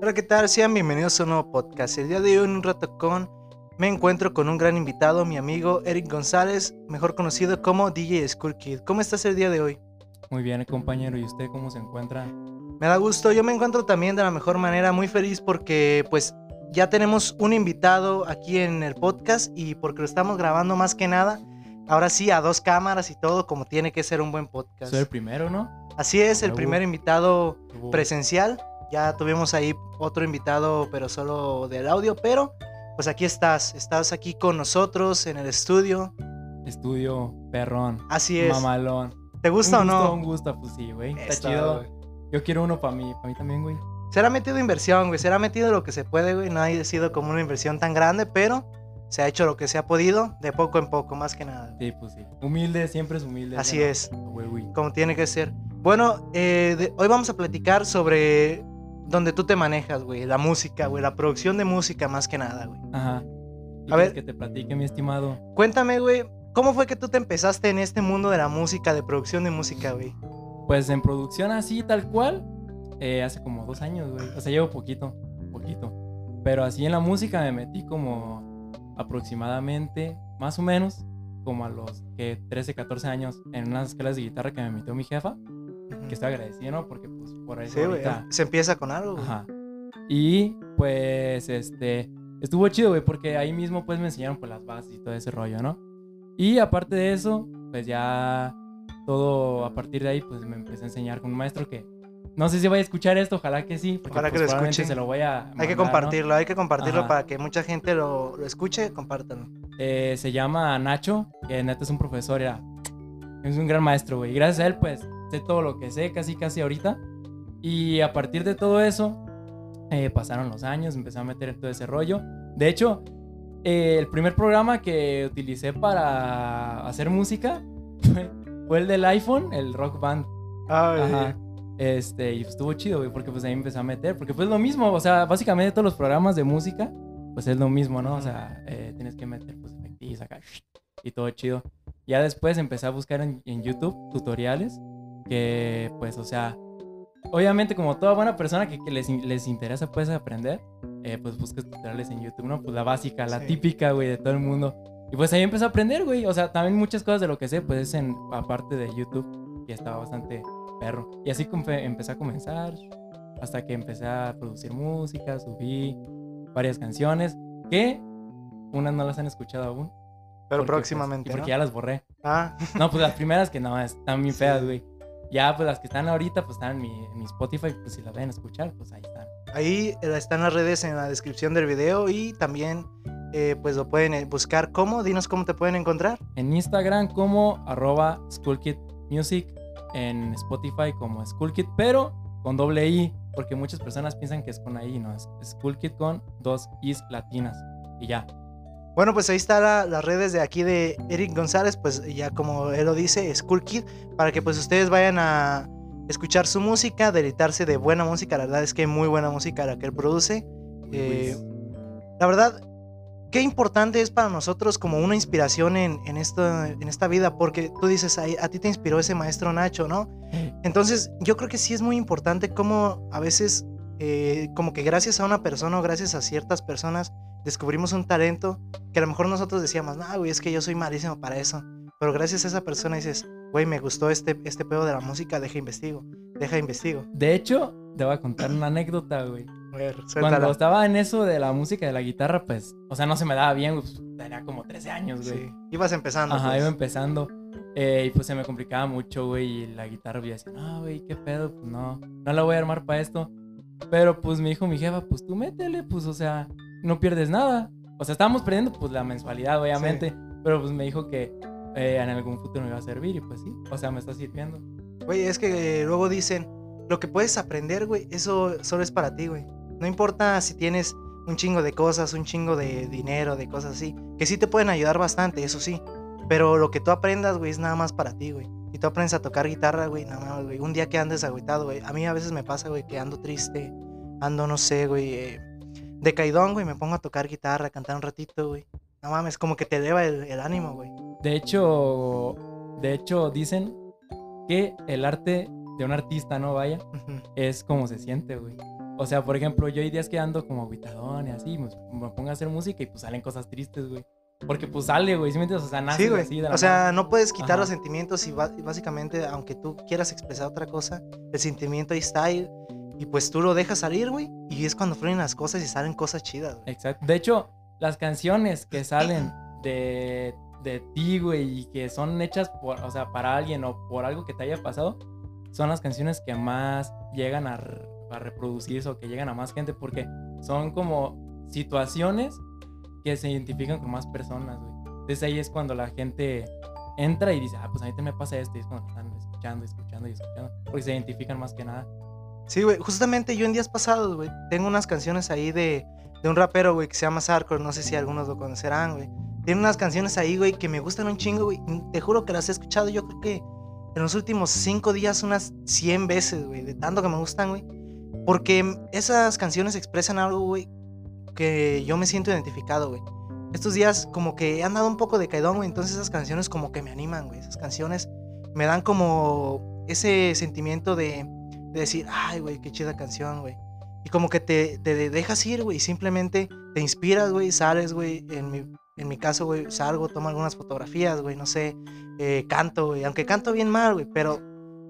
Hola, ¿qué tal? Sean bienvenidos a un nuevo podcast. El día de hoy, en un rato con, me encuentro con un gran invitado, mi amigo Eric González, mejor conocido como DJ School Kid. ¿Cómo estás el día de hoy? Muy bien, compañero. ¿Y usted cómo se encuentra? Me da gusto. Yo me encuentro también de la mejor manera, muy feliz porque, pues, ya tenemos un invitado aquí en el podcast y porque lo estamos grabando más que nada. Ahora sí, a dos cámaras y todo, como tiene que ser un buen podcast. Soy el primero, ¿no? Así es, el primer invitado presencial. Ya tuvimos ahí otro invitado, pero solo del audio. Pero, pues aquí estás. Estás aquí con nosotros en el estudio. Estudio perrón. Así es. Mamalón. ¿Te gusta un o gusto, no? Un gusto, pues sí, güey. Está chido. Yo quiero uno para mí, para mí también, güey. Será metido inversión, güey. Será metido lo que se puede, güey. No ha sido como una inversión tan grande, pero se ha hecho lo que se ha podido, de poco en poco, más que nada. Sí, pues sí. Humilde, siempre es humilde. Así ¿no? es. Güey, güey. Como tiene que ser. Bueno, eh, de- hoy vamos a platicar sobre donde tú te manejas, güey. La música, güey. La producción de música, más que nada, güey. Ajá. ¿Y A ver. que te platique, mi estimado? Cuéntame, güey, ¿cómo fue que tú te empezaste en este mundo de la música, de producción de música, güey? Pues en producción así, tal cual, eh, hace como dos años, güey. O sea, llevo poquito, poquito. Pero así en la música me metí como aproximadamente, más o menos, como a los que 13, 14 años, en unas escuelas de guitarra que me metió mi jefa, que estoy agradecido, ¿no? Porque por eso Sí, güey. Se empieza con algo. Ajá. Y pues este estuvo chido, güey, porque ahí mismo pues me enseñaron pues las bases y todo ese rollo, ¿no? Y aparte de eso, pues ya todo a partir de ahí pues me empecé a enseñar con un maestro que no sé si vaya a escuchar esto, ojalá que sí, porque Ojalá que pues, lo probablemente escuche. se lo voy a Hay que mandar, ¿no? compartirlo, hay que compartirlo Ajá. para que mucha gente lo, lo escuche, compártanlo. Eh, se llama Nacho, que neta es un profesor, era, es un gran maestro, güey. Y gracias a él, pues, sé todo lo que sé, casi, casi ahorita. Y a partir de todo eso, eh, pasaron los años, empecé a meter en todo ese rollo. De hecho, eh, el primer programa que utilicé para hacer música fue, fue el del iPhone, el Rock Band. Ajá. Este, y pues, estuvo chido, güey, porque pues ahí empecé a meter, porque pues lo mismo, o sea, básicamente todos los programas de música, pues es lo mismo, ¿no? O sea, eh, tienes que meter pues efectillos acá y todo chido. Ya después empecé a buscar en, en YouTube tutoriales que pues, o sea, obviamente como toda buena persona que, que les, les interesa pues aprender, eh, pues buscas tutoriales en YouTube, ¿no? Pues la básica, la Sí. típica, güey, de todo el mundo. Y pues ahí empecé a aprender, güey. O sea, también muchas cosas de lo que sé, pues es en, aparte de YouTube, y estaba bastante perro. Y así empecé a comenzar, hasta que empecé a producir música, subí varias canciones, que unas no las han escuchado aún. Pero porque, pues, próximamente, y porque ¿no? ya las borré. Ah, No, pues las primeras que no, están bien feas, güey. Ya, pues las que están ahorita, pues están en mi, en mi Spotify, pues si las ven escuchar, pues ahí están. ahí eh, están las redes en la descripción del video y también, eh, pues lo pueden eh, buscar. ¿Cómo? Dinos cómo te pueden encontrar. En Instagram como arroba schoolkidmusic, en Spotify como schoolkid, pero con doble I, porque muchas personas piensan que es con I, no, es schoolkid con dos Is latinas. Y ya. Bueno, pues ahí están la- las redes de aquí de Eric González, pues ya como él lo dice, School Kid, para que pues ustedes vayan a escuchar su música, deleitarse de buena música, la verdad es que muy buena música la que él produce. Eh, La verdad, qué importante es para nosotros como una inspiración en, en, esto, en esta vida, porque tú dices, "Ay, a ti te inspiró ese maestro Nacho, ¿no? Entonces, yo creo que sí es muy importante como a veces, eh, como que gracias a una persona o gracias a ciertas personas, descubrimos un talento que a lo mejor nosotros decíamos, no, güey, es que yo soy malísimo para eso. Pero gracias a esa persona dices, güey, me gustó este, este pedo de la música, deja investigo, deja investigo. De hecho, te voy a contar una anécdota, güey. Ver, Cuando estaba en eso de la música de la guitarra, pues, o sea, no se me daba bien, pues, tenía como 13 años, güey. Sí, ibas empezando. Ajá, pues. iba empezando. eh, y pues se me complicaba mucho, güey. Y la guitarra, yo decía, no, güey, qué pedo, pues no, no la voy a armar para esto. Pero pues me dijo mi jefa, pues tú métele, pues, o sea, no pierdes nada. O sea, estábamos perdiendo, pues, la mensualidad, obviamente. Pero pues me dijo que eh, en algún futuro me iba a servir. Y pues sí, o sea, me está sirviendo. Güey, es que eh, luego dicen, lo que puedes aprender, güey, eso solo es para ti, güey. No importa si tienes un chingo de cosas, un chingo de dinero, de cosas así, que sí te pueden ayudar bastante, eso sí. Pero lo que tú aprendas, güey, es nada más para ti, güey. Si tú aprendes a tocar guitarra, güey, nada más, güey. Un día que andes agüitado, güey. A mí a veces me pasa, güey, que ando triste, ando, no sé, güey, eh, decaidón, güey. Me pongo a tocar guitarra, a cantar un ratito, güey. No mames, como que te eleva el, el ánimo, güey. De hecho, de hecho, dicen que el arte de un artista, no vaya, es como se siente, güey. O sea, por ejemplo, yo hay días que ando como aguitadón y así, me, me pongo a hacer música y pues salen cosas tristes, güey. Porque pues sale, güey, ¿sí me entiendes? O sea, nace Sí, güey. así de la O sea, nada. no puedes quitar Ajá. los sentimientos y, y básicamente, aunque tú quieras expresar otra cosa, el sentimiento ahí está y, y pues tú lo dejas salir, güey. Y es cuando fluyen las cosas y salen cosas chidas, güey. Exacto. De hecho, las canciones que salen de, de ti, güey, y que son hechas por, o sea, para alguien o por algo que te haya pasado, son las canciones que más llegan a, a reproducirse o que llegan a más gente porque son como situaciones que se identifican con más personas, güey. Entonces ahí es cuando la gente entra y dice, ah, pues a mí también me pasa esto, y es cuando están escuchando, escuchando y escuchando, porque se identifican más que nada. Sí, güey. Justamente yo en días pasados, güey, tengo unas canciones ahí de, de un rapero, güey, que se llama Sarkor. No sé si algunos lo conocerán, güey. Tiene unas canciones ahí, güey, que me gustan un chingo, güey. Te juro que las he escuchado yo creo que en los últimos cinco días unas 100 veces, güey. De tanto que me gustan, güey. Porque esas canciones expresan algo, güey, que yo me siento identificado, güey. Estos días como que he andado un poco de caidón, güey. Entonces esas canciones como que me animan, güey. Esas canciones me dan como ese sentimiento de, de decir, ay, güey, qué chida canción, güey. Y como que te, te dejas ir, güey, simplemente te inspiras, güey, sales, güey. En mi, en mi caso, güey, salgo, tomo algunas fotografías, güey, no sé, eh, canto, güey. Aunque canto bien mal, güey, pero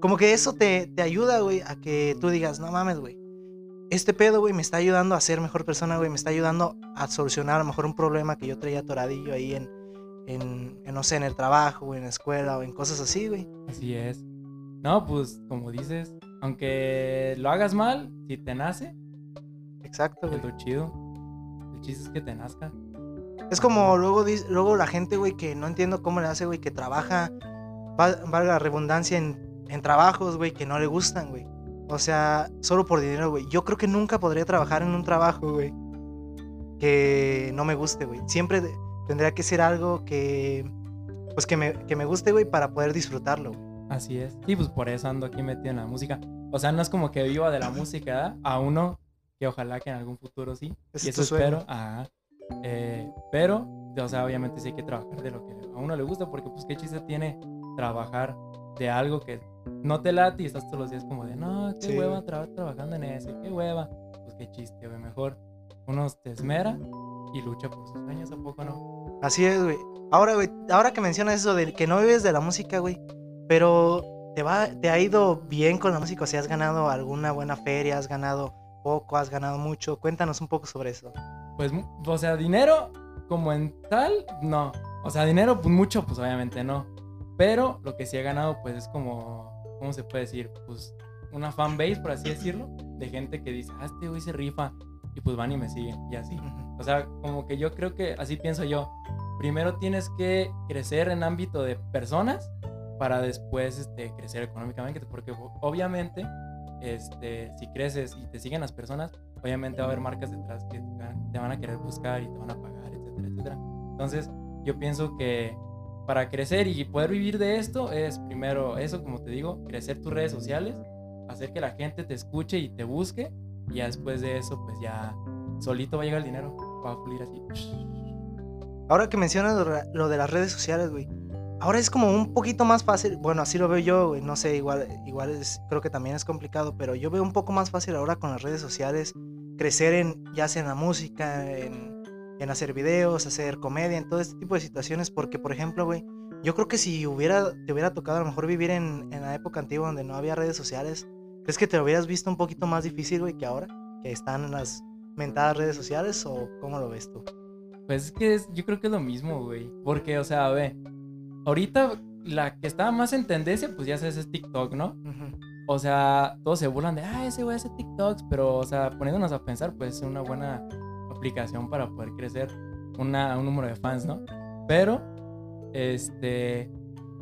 como que eso te, te ayuda, güey, a que tú digas, no mames, güey. Este pedo, güey, me está ayudando a ser mejor persona, güey. Me está ayudando a solucionar a lo mejor un problema que yo traía atoradillo ahí en, en, en, no sé, en el trabajo, en la escuela o en cosas así, güey. Así es. No, pues como dices, aunque lo hagas mal, si te nace, Exacto, güey. es lo chido. El chiste es que te nazca. Es como luego, luego la gente, güey, que no entiendo cómo le hace, güey, que trabaja, va- valga la redundancia, en, en trabajos, güey, que no le gustan, güey. O sea, solo por dinero, güey. Yo creo que nunca podría trabajar en un trabajo, güey, que no me guste, güey. Siempre tendría que ser algo que, pues, que me, que me guste, güey, para poder disfrutarlo, güey. Así es. Y pues por eso ando aquí metido en la música. O sea, no es como que viva de la música, ¿verdad? A uno, que ojalá que en algún futuro sí. Y eso espero. Ajá. Eh, pero, o sea, obviamente sí hay que trabajar de lo que a uno le gusta, porque pues qué chiste tiene trabajar de algo que no te late y estás todos los días como de, no, qué Sí, hueva tra- trabajando en eso, qué hueva. Pues qué chiste, güey. Mejor uno te esmera y lucha por sus sueños, ¿a poco no? Así es, güey. Ahora, güey, ahora que mencionas eso de que no vives de la música, güey, pero te va, te ha ido bien con la música, o sea, has ganado alguna buena feria, has ganado poco, has ganado mucho. Cuéntanos un poco sobre eso. Pues, o sea, dinero como en tal, no. O sea, dinero, pues mucho, pues obviamente no. Pero lo que sí he ganado, pues es como, ¿cómo se puede decir? Pues una fanbase, por así decirlo, de gente que dice, ah, este güey se rifa. Y pues van y me siguen, y así. O sea, como que yo creo que así pienso yo. Primero tienes que crecer en ámbito de personas para después este, crecer económicamente, porque obviamente este, si creces y te siguen las personas, obviamente va a haber marcas detrás que te van- a querer buscar y te van a pagar, etcétera, etcétera. Entonces, yo pienso que para crecer y poder vivir de esto es primero eso, como te digo, crecer tus redes sociales, hacer que la gente te escuche y te busque, y después de eso, pues ya solito va a llegar el dinero, va a fluir así. Ahora que mencionas lo de las redes sociales, güey. Ahora es como un poquito más fácil. Bueno, así lo veo yo, güey. No sé, igual, igual es, creo que también es complicado, pero yo veo un poco más fácil ahora con las redes sociales crecer en, ya sea en la música, en, en hacer videos, hacer comedia, en todo este tipo de situaciones. Porque, por ejemplo, güey, yo creo que si hubiera, te hubiera tocado a lo mejor vivir en, en la época antigua donde no había redes sociales, ¿crees que te lo hubieras visto un poquito más difícil, güey, que ahora? Que están en las mentadas redes sociales, o cómo lo ves tú? Pues es que es- yo creo que es lo mismo, güey. Porque, o sea, ve, ahorita la que estaba más en tendencia, pues ya sabes, es TikTok, ¿no? Ujú. O sea, todos se burlan de, ah, ese güey hace TikToks, pero, o sea, poniéndonos a pensar, pues es una buena aplicación para poder crecer una, un número de fans, ¿no? Pero, este,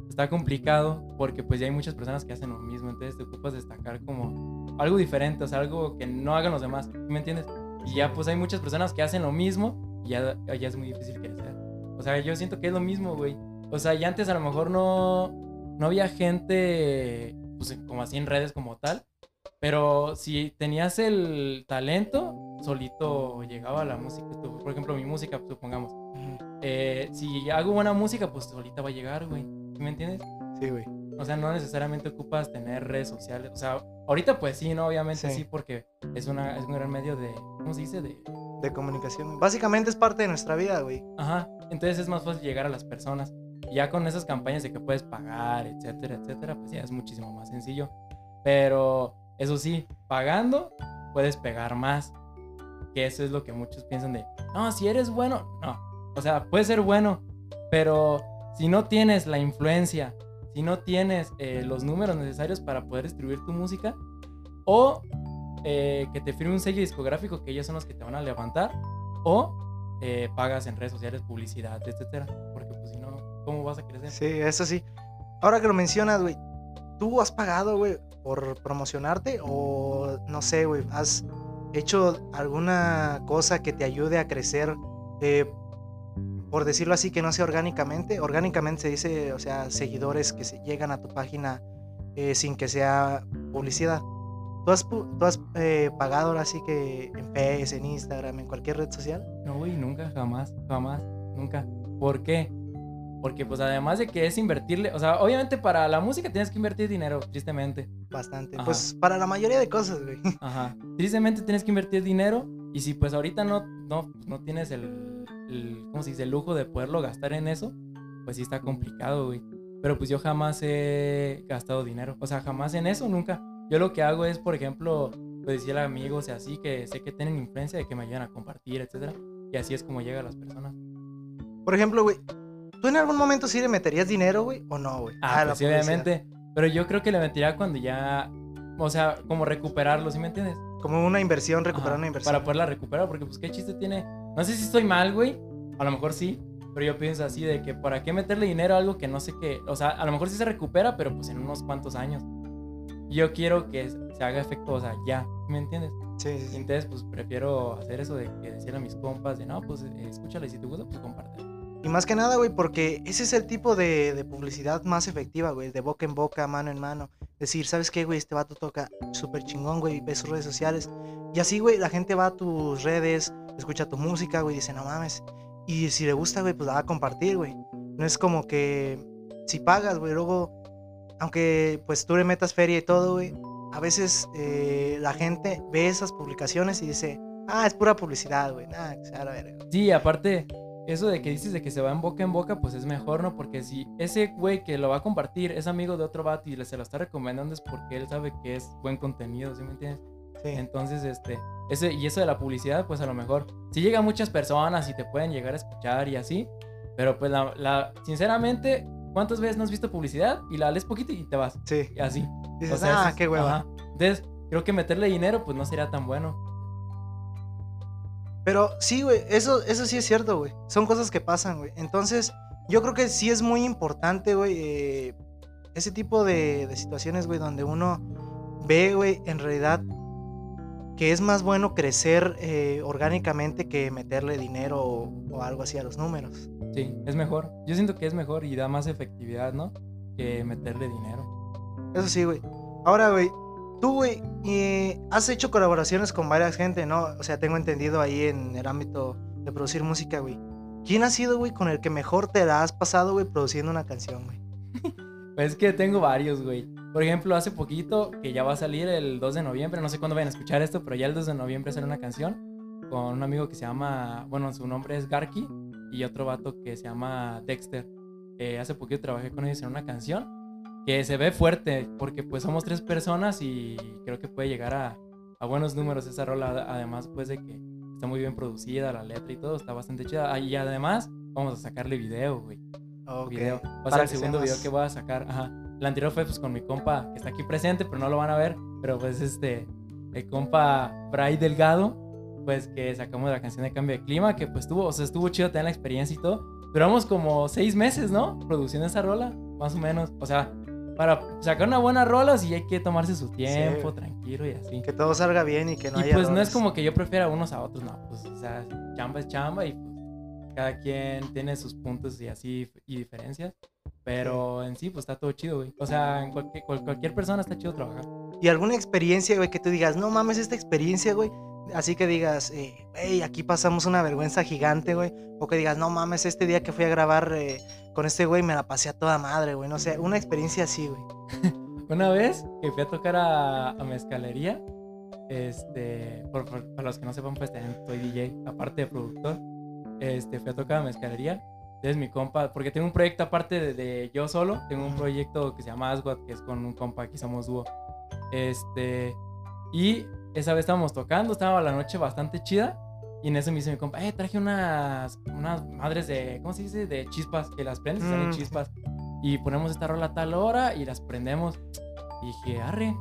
está complicado porque pues ya hay muchas personas que hacen lo mismo, entonces te ocupas destacar como algo diferente, o sea, algo que no hagan los demás, ¿sí ¿me entiendes? Y ya pues hay muchas personas que hacen lo mismo y ya, ya es muy difícil crecer. O sea, yo siento que es lo mismo, güey. O sea, ya antes a lo mejor no, no había gente, pues como así en redes como tal, pero si tenías el talento, solito llegaba la música. Por ejemplo, mi música, supongamos. Eh, si hago buena música, pues solita va a llegar, güey. ¿Sí me entiendes? Sí, güey. O sea, no necesariamente ocupas tener redes sociales. O sea, ahorita pues sí, ¿no? Obviamente sí, Sí. porque es, una, es un gran medio de, ¿cómo se dice? De, De comunicación. Básicamente es parte de nuestra vida, güey. Ajá, entonces es más fácil llegar a las personas. Ya con esas campañas de que puedes pagar, etcétera, etcétera, pues ya es muchísimo más sencillo. Pero eso sí, pagando puedes pegar más. Que eso es lo que muchos piensan de, no, si eres bueno, no. O sea, puedes ser bueno, pero si no tienes la influencia, si no tienes eh, los números necesarios para poder distribuir tu música, o eh, que te firme un sello discográfico que ellos son los que te van a levantar, o eh, pagas en redes sociales publicidad, etcétera. Porque pues si no, ¿cómo vas a crecer? Sí, eso sí. Ahora que lo mencionas, güey, ¿tú has pagado, güey, por promocionarte? O no sé, güey, ¿has hecho alguna cosa que te ayude a crecer? eh, por decirlo así, que no sea orgánicamente. Orgánicamente se dice, o sea, seguidores que se llegan a tu página eh, sin que sea publicidad. ¿Tú has, tú has eh, pagado ahora sí que en Face, en Instagram, en cualquier red social? No, güey, nunca, jamás, jamás, nunca. ¿Por qué? Porque pues además de que es invertirle, o sea, obviamente para la música tienes que invertir dinero, tristemente. Bastante. Ajá. Pues para la mayoría de cosas, güey. Ajá. Tristemente tienes que invertir dinero y si pues ahorita no, no, no tienes el, el, ¿cómo se dice? El lujo de poderlo gastar en eso, pues sí está complicado, güey. Pero pues yo jamás he gastado dinero, o sea, jamás en eso, nunca. Yo lo que hago es, por ejemplo, pues decirle a amigos y así que sé que tienen influencia de que me ayudan a compartir, etcétera. Y así es como llega a las personas. Por ejemplo, güey, ¿tú en algún momento sí le meterías dinero, güey? ¿O no, güey? Ah, pues sí, obviamente. Pero yo creo que le mentiría cuando ya, o sea, como recuperarlo, ¿sí me entiendes? Como una inversión, recuperar Ajá, una inversión. Para poderla recuperar, porque pues qué chiste tiene. No sé si estoy mal, güey. A lo mejor sí. Pero yo pienso así de que para qué meterle dinero a algo que no sé qué. O sea, a lo mejor sí se recupera, pero pues en unos cuantos años. Yo quiero que se haga efecto, o sea, ya. ¿sí ¿Me entiendes? Sí, sí, sí. entonces pues prefiero hacer eso de que decirle a mis compas de no, pues escúchale y si te gusta, pues compártelo. Y más que nada, güey, porque ese es el tipo de, de publicidad más efectiva, güey, de boca en boca, mano en mano. Decir, ¿sabes qué, güey? Este vato toca súper chingón, güey, ve sus redes sociales. Y así, güey, la gente va a tus redes, escucha tu música, güey, dice, no mames. Y si le gusta, güey, pues la va a compartir, güey. No es como que si pagas, güey, luego, aunque pues tú le metas feria y todo, güey, a veces eh, la gente ve esas publicaciones y dice, ah, es pura publicidad, güey, nada, que sea la verga. Sí, aparte, eso de que dices de que se va en boca en boca, pues es mejor, ¿no? Porque si ese güey que lo va a compartir es amigo de otro vato y se lo está recomendando es porque él sabe que es buen contenido, ¿sí me entiendes? Sí. Entonces, este, ese, y eso de la publicidad, pues a lo mejor sí llega a muchas personas y te pueden llegar a escuchar y así, pero pues la, la- sinceramente, ¿cuántas veces no has visto publicidad y la lees poquito y te vas? Sí. Y así. Dices, O sea, ah, es- qué hueva. ajá. Entonces, creo que meterle dinero, pues no sería tan bueno. Pero sí, güey, eso, eso sí es cierto, güey. Son cosas que pasan, güey. Entonces, yo creo que sí es muy importante, güey, eh, ese tipo de, de situaciones, güey, donde uno ve, güey, en realidad que es más bueno crecer eh, orgánicamente que meterle dinero o, o algo así a los números. Sí, es mejor. Yo siento que es mejor y da más efectividad, ¿no? Que meterle dinero. Eso sí, güey. Ahora, güey, tú, güey, eh, has hecho colaboraciones con varias gente, ¿no? O sea, tengo entendido ahí en el ámbito de producir música, güey. ¿Quién ha sido, güey, con el que mejor te la has pasado, güey, produciendo una canción, güey? Pues es que tengo varios, güey. Por ejemplo, hace poquito, que ya va a salir el 2 de noviembre, no sé cuándo vayan a escuchar esto, pero ya el 2 de noviembre sale una canción con un amigo que se llama, bueno, su nombre es Garki y otro vato que se llama Dexter. Eh, hace poquito trabajé con ellos en una canción que se ve fuerte porque pues somos tres personas y creo que puede llegar a, a buenos números esa rola, además pues de que está muy bien producida la letra y todo, está bastante chida. Ah, Y además vamos a sacarle video, güey Ok. video. Va a ser el segundo video que voy a sacar. Ajá. El anterior fue pues con mi compa que está aquí presente, pero no lo van a ver. Pero pues este, el compa Bray Delgado, pues que sacamos la canción de cambio de clima, que pues estuvo, o sea, estuvo chido tener la experiencia y todo. Duramos como seis meses, ¿no? Produciendo esa rola, más o menos. O sea, para sacar una buena rola sí hay que tomarse su tiempo, güey. tranquilo y así. Que todo salga bien y que no y haya pues no es como que yo prefiera unos a otros, no, pues, o sea, chamba es chamba y pues cada quien tiene sus puntos y así y diferencias, pero en sí pues está todo chido, güey. O sea, en cualquier, cual- cualquier persona está chido trabajar. Y alguna experiencia, güey, que tú digas, no mames, esta experiencia, güey, Así que digas, eh, güey, aquí pasamos una vergüenza gigante, güey. O que digas, no mames, este día que fui a grabar eh, con este güey me la pasé a toda madre, güey. No sé, una experiencia así, güey. Una vez que fui a tocar a, a Mezcalería, este, por, por- para los que no sepan, pues también soy DJ, aparte de productor. Este, fui a tocar a Mezcalería. Entonces mi compa, porque tengo un proyecto aparte de, de yo solo, tengo un proyecto que se llama Aswad, que es con un compa, aquí somos dúo. Este, y esa vez estábamos tocando, estaba la noche bastante chida. Y en eso me dice mi compa, eh, traje unas, unas madres de, ¿cómo se dice? De chispas, que las prendes y salen Mm. chispas. Y ponemos esta rola a tal hora y las prendemos. Y dije, arre.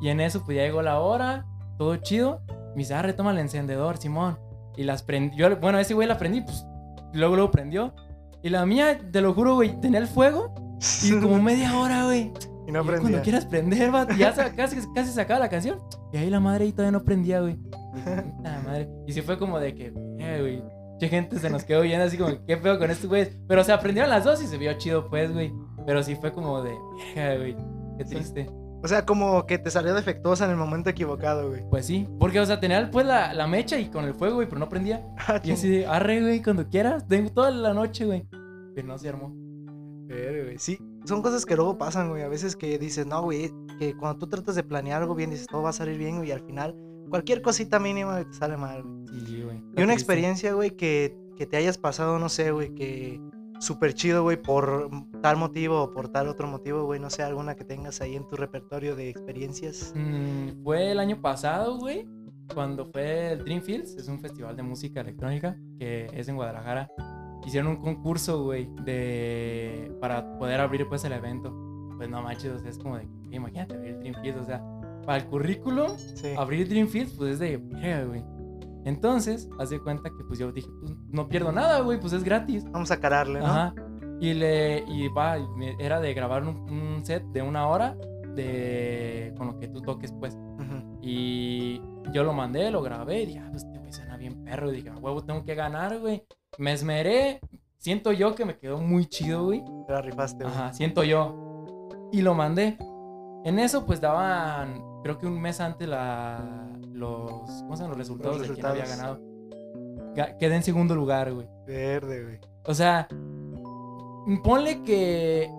Y en eso, pues ya llegó la hora, todo chido. Me dice, arre, toma el encendedor, Simón. Y las prendí. Yo, bueno, ese güey la prendí, pues luego lo prendió. Y la mía, te lo juro, güey, tenía el fuego. Y como media hora, güey. Y no Y yo, aprendía. Cuando quieras prender, va. Ya casi, casi se acaba la canción. Y ahí la madre ahí todavía no prendía, güey. Madre. Y sí fue como de que, eh, güey. Mucha gente se nos quedó viendo así como, ¿qué pedo con estos güeyes? Pero o sea, aprendieron las dos y se vio chido, pues, güey. Pero sí fue como de, "Verga, güey. Qué Sí. triste. O sea, como que te salió defectuosa en el momento equivocado, güey. Pues sí. Porque, o sea, tenía pues la, la mecha y con el fuego, güey, pero no prendía. Ah, Y así de, arre, güey, cuando quieras. Tengo toda la noche, güey. Pero no se armó. Verga, güey. Sí, son cosas que luego pasan, güey. A veces que dices, no, güey, que cuando tú tratas de planear algo bien, dices, todo va a salir bien, güey, y al final, cualquier cosita mínima te sale mal, güey. Sí, güey. Y una experiencia, güey, que, que te hayas pasado, no sé, güey, que súper chido, güey, por tal motivo o por tal otro motivo, güey, no sé, alguna que tengas ahí en tu repertorio de experiencias. Mm, fue el año pasado, güey, cuando fue el Dreamfields, es un festival de música electrónica que es en Guadalajara. Hicieron un concurso, güey, de para poder abrir pues el evento. Pues no manches, o sea, es como de, imagínate abrir Dreamfields, o sea, para el currículum, Sí. abrir Dreamfields, pues es de, güey. Entonces, haz de cuenta que pues yo dije, pues no pierdo nada, güey, pues es gratis. Vamos a cararle, ¿no? Ajá. Y le y va, era de grabar un, un set de una hora de con lo que tú toques, pues. Ujú. Y yo lo mandé, lo grabé y dije, ah, pues este güey suena bien perro. Y dije, a huevo, tengo que ganar, güey. Me esmeré. Siento yo que me quedó muy chido, güey. Te la rifaste, güey. Ajá, siento yo. Y lo mandé. En eso, pues daban, creo que un mes antes la, los, ¿cómo se llaman? Los resultados Los de quién había ganado. Ga- Quedé en segundo lugar, güey. Verde, güey. O sea, ponle que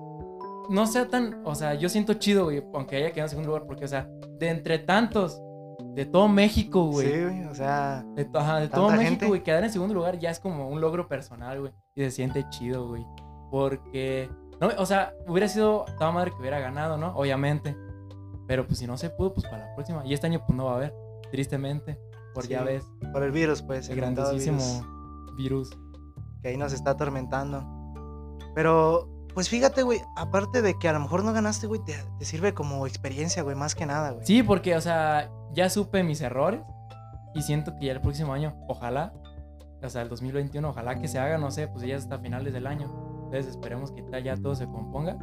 no sea tan. O sea, yo siento chido, güey, aunque haya quedado en segundo lugar, porque, o sea, de entre tantos, de todo México, güey. Sí, güey, o sea, De, to- ajá, de todo México, gente. güey, quedar en segundo lugar ya es como un logro personal, güey. Y se siente chido, güey. Porque. No, o sea, hubiera sido toda madre que hubiera ganado, ¿no? Obviamente. Pero pues si no se pudo, pues para la próxima. Y este año, pues no va a haber, tristemente. Por ya Sí, ves, por el virus, pues. el grandísimo virus. virus. que ahí nos está atormentando. Pero, pues fíjate, güey, aparte de que a lo mejor no ganaste, güey, te, te sirve como experiencia, güey, más que nada, güey. Sí, porque, o sea, ya supe mis errores y siento que ya el próximo año, ojalá, o sea, el 2021, ojalá que se haga, no sé, pues ya hasta finales del año. Entonces esperemos que ya todo se componga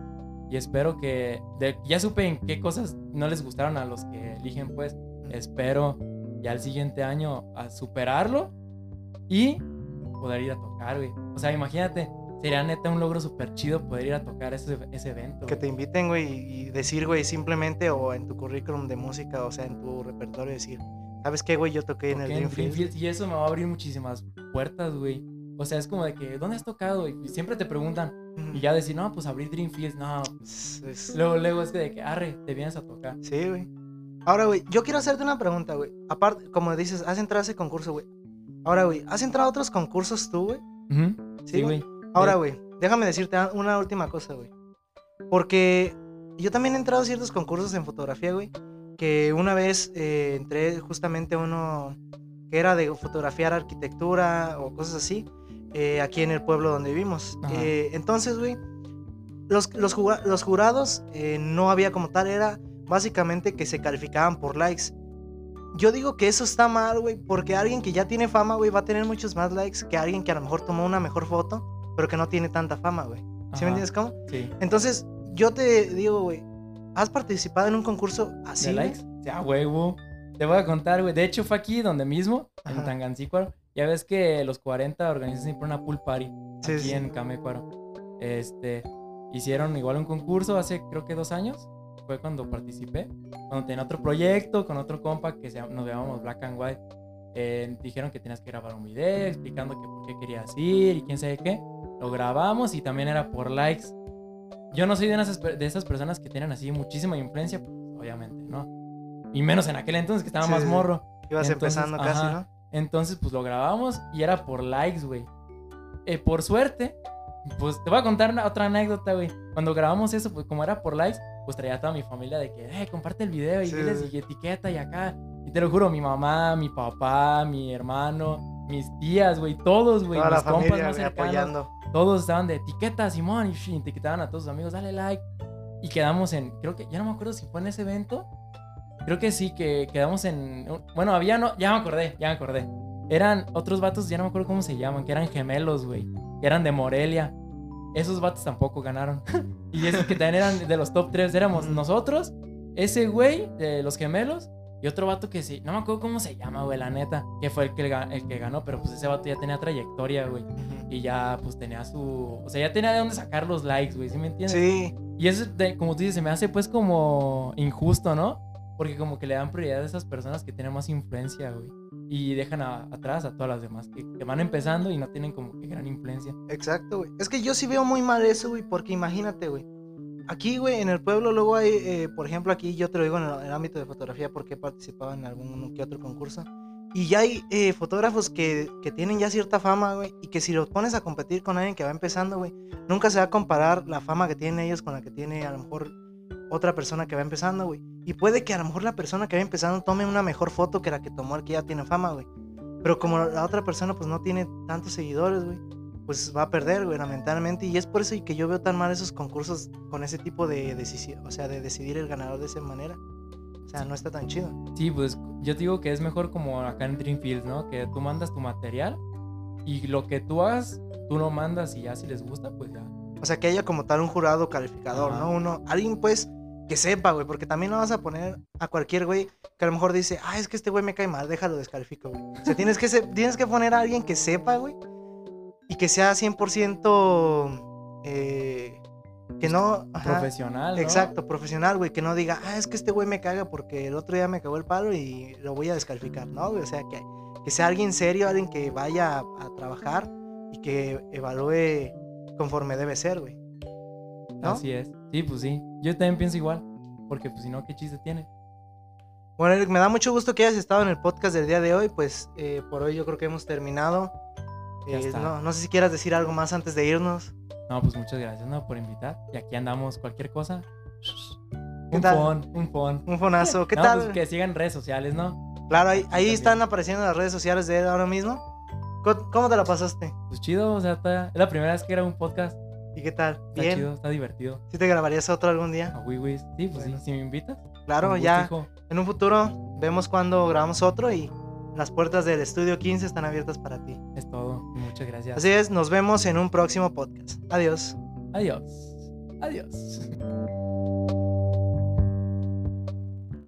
y espero que, de- ya supe en qué cosas no les gustaron a los que eligen, pues, espero ya el siguiente año a superarlo y poder ir a tocar, güey. O sea, imagínate, sería neta un logro súper chido poder ir a tocar ese, ese evento. Que güey. te inviten, güey, y decir, güey, simplemente o en tu currículum de música, o sea, en tu repertorio, decir, ¿sabes qué, güey? Yo toqué en el Dreamfield. Y eso me va a abrir muchísimas puertas, güey. O sea, es como de que, ¿dónde has tocado? Y siempre te preguntan. Y ya decir, no, pues abrir Dreamfield, no. Es- Luego, luego es de que, arre, te vienes a tocar. Sí, güey. Ahora, güey, yo quiero hacerte una pregunta, güey. Aparte, como dices, has entrado a ese concurso, güey. Ahora, güey, ¿has entrado a otros concursos tú, güey? Sí, Sí, güey. güey. Ahora, güey, déjame decirte una última cosa, güey. Porque yo también he entrado a ciertos concursos en fotografía, güey. Que una vez eh, entré justamente a uno que era de fotografiar arquitectura o cosas así, eh, aquí en el pueblo donde vivimos. Eh, entonces, güey, los, los, los jurados no había como tal, era básicamente que se calificaban por likes. Yo digo que eso está mal, güey, porque alguien que ya tiene fama, güey, va a tener muchos más likes que alguien que a lo mejor tomó una mejor foto, pero que no tiene tanta fama, güey. ¿Sí Ajá, me entiendes cómo? Sí. Entonces, yo te digo, güey, ¿has participado en un concurso así? ¿De likes? Ya, huevo. Te voy a contar, güey. De hecho, fue aquí donde mismo, en Ajá. Tangancícuaro. Ya ves que los 40 organizan siempre una pool party Sí, aquí sí. en Camécuaro. Este, hicieron igual un concurso hace creo que dos años. Fue cuando participé. Cuando tenía otro proyecto con otro compa que se, nos llamamos Black and White. eh, dijeron que tenías que grabar un video explicando que por qué querías ir y quién sabe qué. Lo grabamos y también era por likes. Yo no soy de esas, de esas personas que tienen así muchísima influencia, pues, obviamente, ¿no? Y menos en aquel entonces que estaba Sí, más sí. morro. Ibas Entonces, empezando casi. ¿no? Entonces, pues lo grabamos y era por likes, güey. Eh, por suerte, pues te voy a contar una- otra anécdota, güey. Cuando grabamos eso, pues como era por likes, pues traía a toda mi familia de que, eh, comparte el video y Sí, diles y etiqueta y acá. Y te lo juro, mi mamá, mi papá, mi hermano, mis tías, güey, todos, güey, Toda la mis compas familia más cercanos, apoyando. Todos estaban de etiqueta, Simón, y, etiquetaban a todos sus amigos, dale like. Y quedamos en, creo que, ya no me acuerdo si fue en ese evento. Creo que sí, que quedamos en, bueno, había, no, ya me acordé, ya me acordé. Eran otros vatos, ya no me acuerdo cómo se llaman, que eran gemelos, güey, que eran de Morelia. Esos vatos tampoco ganaron. y esos que también eran de los top 3, éramos nosotros, ese güey de los gemelos y otro vato que sí, no me acuerdo cómo se llama, güey, la neta, que fue el que, el que ganó, pero pues ese vato ya tenía trayectoria, güey. Y ya, pues tenía su. O sea, ya tenía de dónde sacar los likes, güey, ¿sí me entiendes? Sí, Y eso, como tú dices, se me hace pues como injusto, ¿no? Porque como que le dan prioridad a esas personas que tienen más influencia, güey. Y dejan a- atrás a todas las demás que, que van empezando y no tienen como que gran influencia. exacto, güey. Es que yo sí veo muy mal eso, güey, porque imagínate, güey. Aquí, güey, en el pueblo luego hay, eh, por ejemplo, aquí yo te lo digo en el, ámbito de fotografía porque he participado en algún que otro concurso. Y ya hay eh, fotógrafos que, que tienen ya cierta fama, güey, y que si los pones a competir con alguien que va empezando, güey, nunca se va a comparar la fama que tienen ellos con la que tiene a lo mejor otra persona que va empezando, güey. Y puede que a lo mejor la persona que va empezando tome una mejor foto que la que tomó el que ya tiene fama, güey. Pero como la otra persona pues no tiene tantos seguidores, güey, pues va a perder, güey, lamentablemente. Y es por eso que yo veo tan mal esos concursos con ese tipo de decisión, o sea, de decidir el ganador de esa manera. O sea, no está tan chido. Sí, pues yo te digo que es mejor como acá en Dreamfield, ¿no? Que tú mandas tu material y lo que tú hagas, tú lo mandas y ya si les gusta, pues ya. O sea, que haya como tal un jurado calificador, Ajá. ¿no? Uno, alguien pues que sepa, güey, porque también no vas a poner a cualquier güey que a lo mejor dice, ah, es que este güey me cae mal, déjalo descalifico, güey. O sea, tienes que, se- tienes que poner a alguien que sepa, güey, y que sea 100% eh, que no... ajá, Profesional, ¿no? Exacto, profesional, güey, que no diga, ah, es que este güey me caga porque el otro día me cagó el palo y lo voy a descalificar, ¿no? güey? O sea, que, que sea alguien serio, alguien que vaya a, a trabajar y que evalúe conforme debe ser, güey. ¿No? Así es. Sí, pues sí. Yo también pienso igual. Porque pues si no, ¿qué chiste tiene? Bueno, Eric, me da mucho gusto que hayas estado en el podcast del día de hoy, pues eh, por hoy yo creo que hemos terminado. Eh, no, no sé si quieras decir algo más antes de irnos. No, pues muchas gracias, ¿no? Por invitar. Y aquí andamos, cualquier cosa. ¿Qué Un tal? phone, un phone. Un fonazo, ¿qué No, tal? pues que sigan redes sociales, ¿no? Claro, ahí, están apareciendo las redes sociales de él ahora mismo. ¿Cómo- ¿Cómo te la pasaste? Pues chido, o sea, está- es la primera vez que grabo un podcast. ¿Y qué tal? Está Bien. chido, está divertido. ¿Sí te grabarías otro algún día? A Wii Sí, pues Bueno. sí, si me invitas. Claro, gusto, ya hijo. en un futuro vemos cuando grabamos otro y las puertas del estudio 15 están abiertas para ti. Es todo. Muchas gracias. Así es, nos vemos en un próximo podcast. Adiós. Adiós. Adiós.